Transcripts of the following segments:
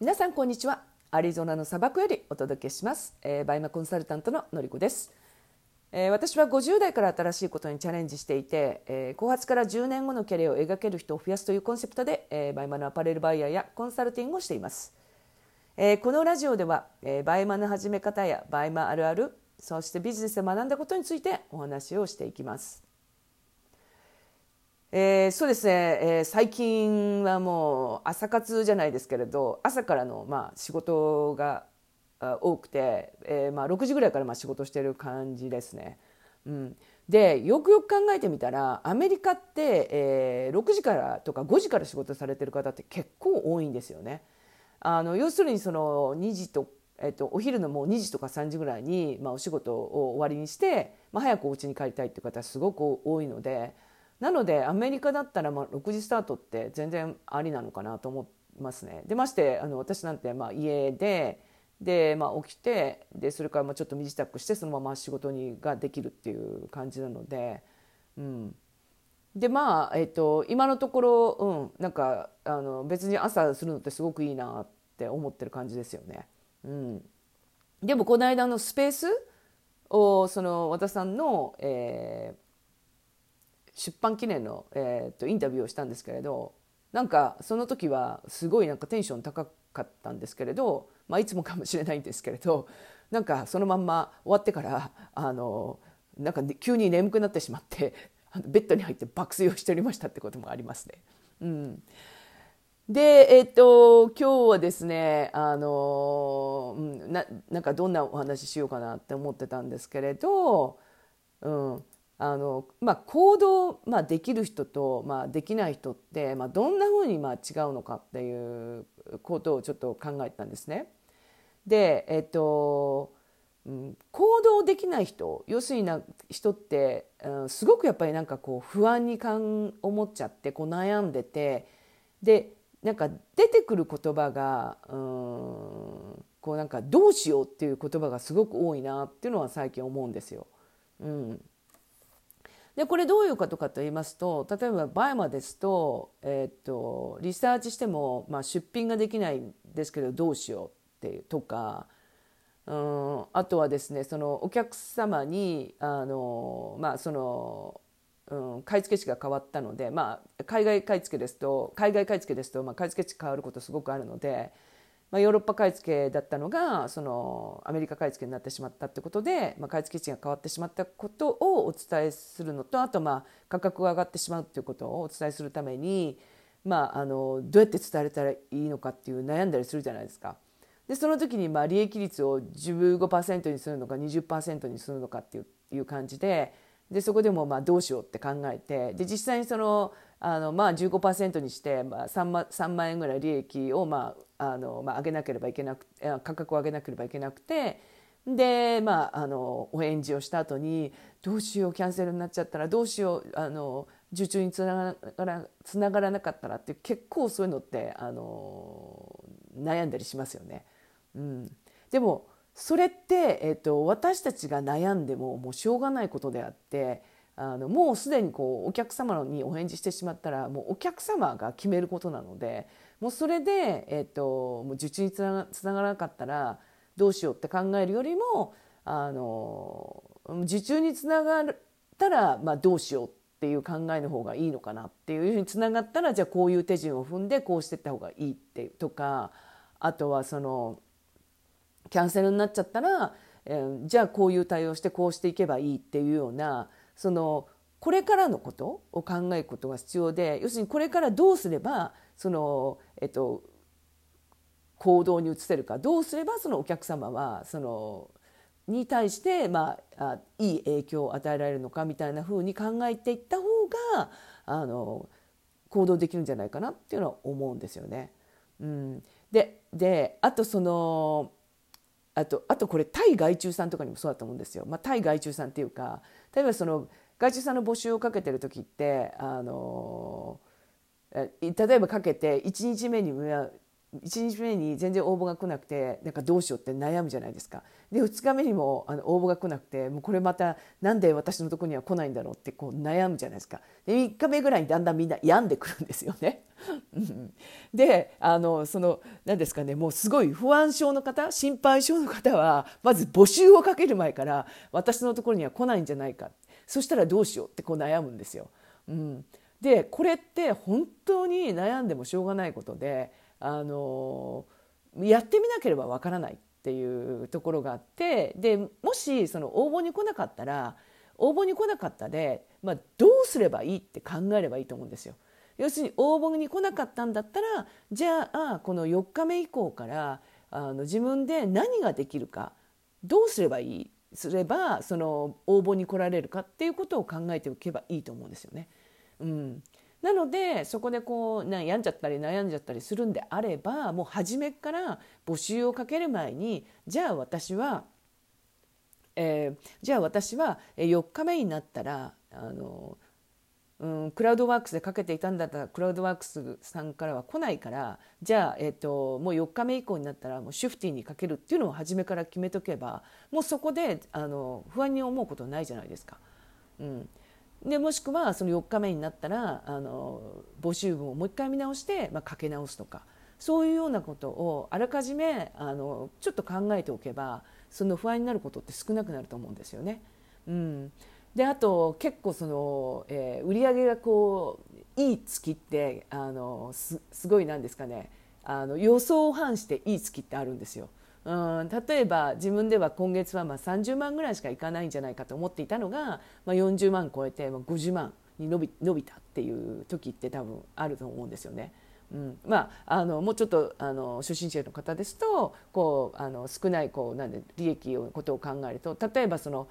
皆さんこんにちは。アリゾナの砂漠よりお届けします、えーバイマコンサルタントののりこです、えー私は50代から新しいことにチャレンジしていて、えー後発から10年後のキャリアを描ける人を増やすというコンセプトで、えーバイマのアパレルバイヤーやコンサルティングをしています、えーこのラジオでは、えーバイマの始め方やバイマあるあるそしてビジネスで学んだことについてお話をしていきます。えーそうですね、えー最近はもう朝活じゃないですけれど朝からの、まあ、仕事が多くて、えーまあ、6時ぐらいからまあ仕事してる感じですね。うん、でよくよく考えてみたらアメリカって、えー6時からとか5時から仕事されてる方って結構多いんですよね。あの要するにその2時とえっと、お昼のもう2時とか3時ぐらいに、まあ、お仕事を終わりにして、まあ、早くお家に帰りたいっていう方すごく多いのでなのでアメリカだったらまあ6時スタートって全然ありなのかなと思いますね。でましてあの私なんてまあ家でで、まあ、起きてでそれからまあちょっと身支度してそのまま仕事にができるっていう感じなので。うんでまあ、えっと今のところ、うん、なんかあの別に朝するのってすごくいいなって思ってる感じですよね。うん、でもこの間のスペースをその和田さんの、えー出版記念の、えー、とインタビューをしたんですけれどなんかその時はすごいなんかテンション高かったんですけれど、まあ、いつもかもしれないんですけれどなんかそのまんま終わってからあのなんか急に眠くなってしまってベッドに入って爆睡をしておりましたってこともありますね。うんで、えっと、今日はですね、あの、な、なんかどんなお話ししようかなって思ってたんですけれど、うん、あの、まあ、行動、まあ、できる人と、まあ、できない人って、まあ、どんなふうに、まあ、違うのかっていうことをちょっと考えたんですね。で、えっと、うん、行動できない人要するにな人って、うん、すごくやっぱりなんかこう不安にかん思っちゃってこう悩んでてでなんか出てくる言葉がうんこうなんかどうしようっていう言葉がすごく多いなっていうのは最近思うんですよ。うん、でこれどういうことかと言いますと例えばバイマですと,、えーっとリサーチしても、まあ、出品ができないんですけどどうしようっていうとか。うんあとはですねそのお客様にあの、まあそのうん、買い付け値が変わったので、まあ、海外買い付けですと海外買い付けですと、まあ、買い付け値変わることすごくあるので、まあ、ヨーロッパ買い付けだったのがそのアメリカ買い付けになってしまったってことで、まあ、買い付け値が変わってしまったことをお伝えするのとあとまあ価格が上がってしまうっていうことをお伝えするために、まあ、あのどうやって伝えたらいいのかっていう悩んだりするじゃないですか。でその時にまあ利益率を15%にするのか20%にするのかっていういう感じででそこでもまあどうしようって考えてで実際にそのあのまあ15%にしてまあ 3, 万3万円ぐらい利益をまああのまあ上げなければいけなくあ価格を上げなければいけなくてでまああのお返事をした後にどうしようキャンセルになっちゃったらどうしようあの受注につながらつながらなかったらって結構そういうのってあの悩んだりしますよね。うん、でもそれって、えっと私たちが悩んでももうしょうがないことであってあのもうすでにこうお客様にお返事してしまったらもうお客様が決めることなのでもうそれで、えっともう受注につながつながらなかったらどうしようって考えるよりもあの受注につながったら、まあ、どうしようっていう考えの方がいいのかなっていうふうにつながったらじゃあこういう手順を踏んでこうしていった方がいいってとかあとはその。キャンセルになっちゃったら、えーじゃあこういう対応してこうしていけばいいっていうようなそのこれからのことを考えることが必要で要するにこれからどうすればその、えっと、行動に移せるかどうすればそのお客様はそのに対して、まあ、いい影響を与えられるのかみたいなふうに考えていった方があの行動できるんじゃないかなっていうのは思うんですよね。うん、でであとそのあとあとこれ対外注さんとかにもそうだと思うんですよ。まあ、対外注さんっていうか例えばその外注さんの募集をかけてる時ってあの例えばかけて1日目に1日目に全然応募が来なくてなんかどうしようって悩むじゃないですか。で2日目にもあの応募が来なくてもうこれまたなんで私のとこには来ないんだろうってこう悩むじゃないですか。で3日目ぐらいにだんだんみんな病んでくるんですよね。であのその何ですかねもうすごい不安症の方心配性の方はまず募集をかける前から私のところには来ないんじゃないかそしたらどうしようってこう悩むんですよ。うん、でこれって本当に悩んでもしょうがないことであのやってみなければわからないっていうところがあってでもしその応募に来なかったら応募に来なかったで、まあ、どうすればいいって考えればいいと思うんですよ。要するに応募に来なかったんだったらじゃあこの4日目以降からあの自分で何ができるかどうすればいいすればその応募に来られるかっていうことを考えておけばいいと思うんですよね。うん、なのでそこでこう悩んじゃったり悩んじゃったりするんであればもう初めから募集をかける前にじゃあ私は、えー、じゃあ私は4日目になったらあの、うん、クラウドワークスでかけていたんだったらクラウドワークスさんからは来ないからじゃあ、えーと、もう4日目以降になったらもうシフティにかけるっていうのを初めから決めとけばもうそこであの不安に思うことないじゃないですか。うんでもしくはその4日目になったらあの募集文をもう一回見直して、まあ、かけ直すとかそういうようなことをあらかじめあのちょっと考えておけばその不安になることって少なくなると思うんですよね。うん、であと結構その、えー、売り上げがこういい月ってあのすすごいなんですかねあの予想を反していい月ってあるんですよ。うん例えば自分では今月はまあ30万ぐらいしかいかないんじゃないかと思っていたのが、まあ、40万超えて50万に伸び伸びたっていう時って多分あると思うんですよね。うん、まああのもうちょっとあの初心者の方ですとこうあの少ないこうなんで利益のことを考えると例えばその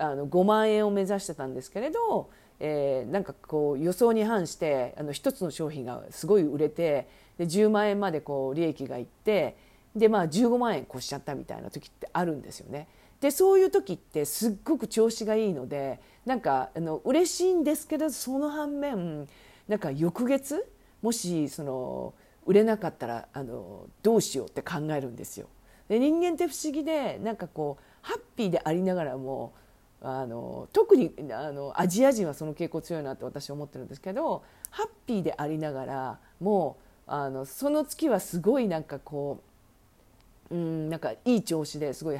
あの5万円を目指してたんですけれど、えー、なんかこう予想に反してあの1つの商品がすごい売れてで10万円までこう利益がいってでまあ15万円越しちゃったみたいな時ってあるんですよね。でそういう時ってすっごく調子がいいのでなんかあの嬉しいんですけどその反面なんか翌月もしその売れなかったらあのどうしようって考えるんですよ。で人間って不思議でなんかこうハッピーでありながらもあの特にあのアジア人はその傾向強いなって私は思ってるんですけどハッピーでありながらもうあのその月はすごいなんかこううんなんかいい調子ですごい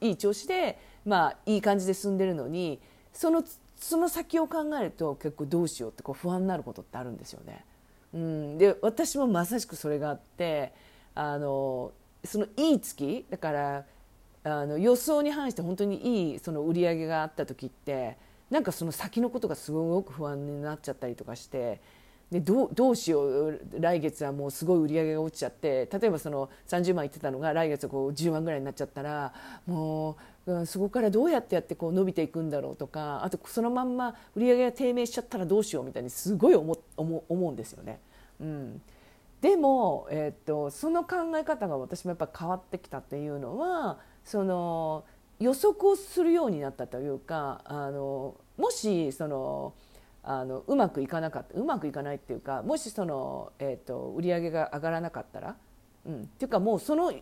いい調子でまあいい感じで進んでるのにそのその先を考えると結構どうしようってこう不安になることってあるんですよね。うん、で私もまさしくそれがあってあのそのいい月だからあの予想に反して本当にいいその売り上げがあった時ってなんかその先のことがすごく不安になっちゃったりとかしてでどうどうしよう来月はもうすごい売り上げが落ちちゃって例えばその30万いってたのが来月こう10万ぐらいになっちゃったらもうそこからどうやってやってこう伸びていくんだろうとかあとそのまんま売り上げが低迷しちゃったらどうしようみたいにすごい思思思うんですよね。うん、でも、えー、っとその考え方が私もやっぱ変わってきたっていうのはその予測をするようになったというかあのもしその。あのうまくいかなかったうまくいかないっていうかもしその、えーと、売り上げが上がらなかったら、うん、っていうかもうその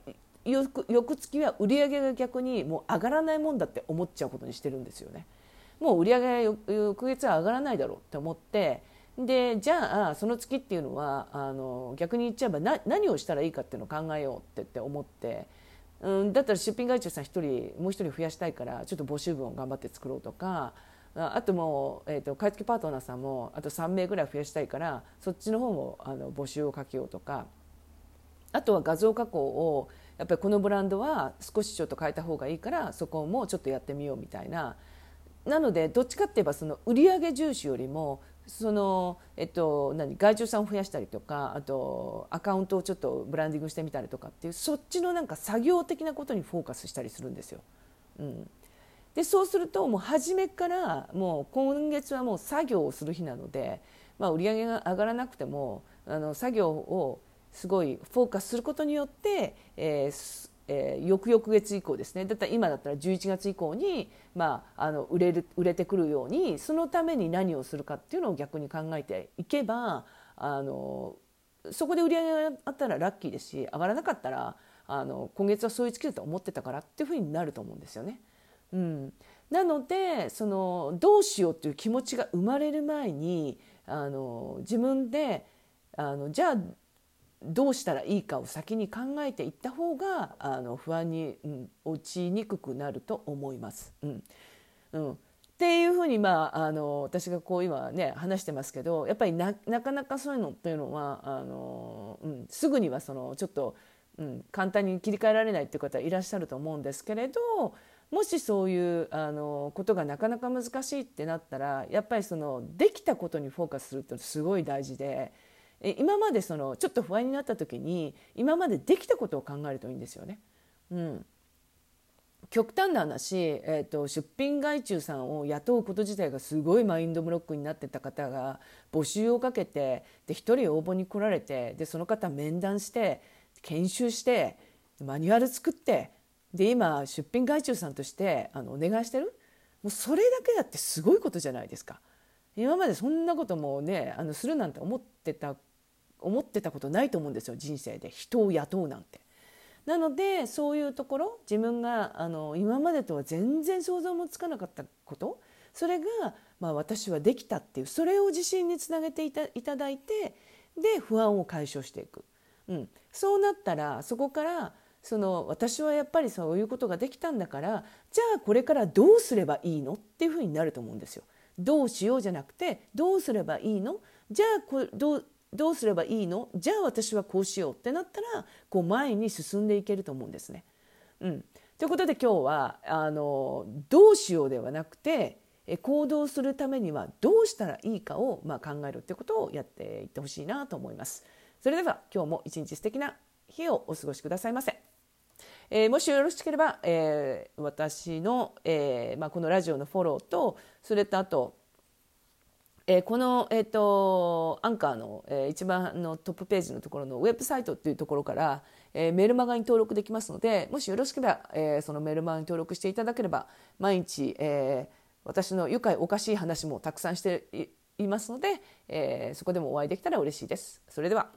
翌月は売り上げが逆にもう上がらないもんだって思っちゃうことにしてるんですよね。もう売上が翌月は上がらないだろうって思ってでじゃあその月っていうのはあの逆に言っちゃえばな何をしたらいいかっていうのを考えようってって思って、うん、だったら出品会長さん1人もう1人増やしたいからちょっと募集文を頑張って作ろうとかあともう、えーと、買い付けパートナーさんもあと3名ぐらい増やしたいからそっちの方もあの募集をかけようとか。あとは画像加工をやっぱりこのブランドは少しちょっと変えた方がいいからそこもちょっとやってみようみたいな。なのでどっちかって言えばその売上重視よりもその、えっと、何外注さんを増やしたりとかあとアカウントをちょっとブランディングしてみたりとかっていうそっちのなんか作業的なことにフォーカスしたりするんですよ。うん、でそうするともう初めからもう今月はもう作業をする日なので、まあ、売り上げが上がらなくてもあの作業をすごいフォーカスすることによって、えーえー、翌々月以降ですねだったら今だったら11月以降に、まあ、あの売れる売れてくるようにそのために何をするかっていうのを逆に考えていけばあのそこで売り上げがあったらラッキーですし上がらなかったらあの今月はそういう月だと思ってたからっていうふうになると思うんですよね。うん、なのでそのどうしようっていう気持ちが生まれる前にあの自分であのじゃあどうしたらいいかを先に考えていった方があの不安に、うん、落ちにくくなると思います。うんうん、っていうふうに、まあ、あの私がこう今ね話してますけどやっぱりなかなかそういうのっていうのはあの、うん、すぐにはそのちょっと、うん、簡単に切り替えられないっていう方いらっしゃると思うんですけれどもしそういうあのことがなかなか難しいってなったらやっぱりそのできたことにフォーカスするってすごい大事で今までそのちょっと不安になった時に今までできたことを考えるといいんですよね。うん極端な話、えーと、出品外注さんを雇うこと自体がすごいマインドブロックになってた方が募集をかけてで1人応募に来られてでその方面談して研修してマニュアル作ってで今出品外注さんとしてあのお願いしてる?もうそれだけだってすごいことじゃないですか。今までそんなこともねあのするなんて思ってた思ってたことないと思うんですよ人生で。人を雇うなんて。なのでそういうところ自分があの今までとは全然想像もつかなかったことそれが、まあ、私はできたっていうそれを自信につなげていたいただいてで不安を解消していく、うん、そうなったらそこからその私はやっぱりそういうことができたんだからじゃあこれからどうすればいいの？っていうふうになると思うんですよ。どうしようじゃなくてどうすればいいの？じゃあこどうどうすればいいの？じゃあ私はこうしようってなったらこう前に進んでいけると思うんですね。うん、ということで今日はあのどうしようではなくて行動するためにはどうしたらいいかを、まあ、考えるってことをやっていってほしいなと思います。それでは今日も一日素敵な日をお過ごしくださいませ。えー、もしよろしければ、えー、私の、えーまあ、このラジオのフォローとそれとあとえー、この、えーと、アンカーの、えー、一番のトップページのところのウェブサイトっていうところから、えー、メルマガに登録できますのでもしよろしければ、えー、そのメルマガに登録していただければ毎日、えー、私の愉快おかしい話もたくさんしていますので、えー、そこでもお会いできたら嬉しいです。それでは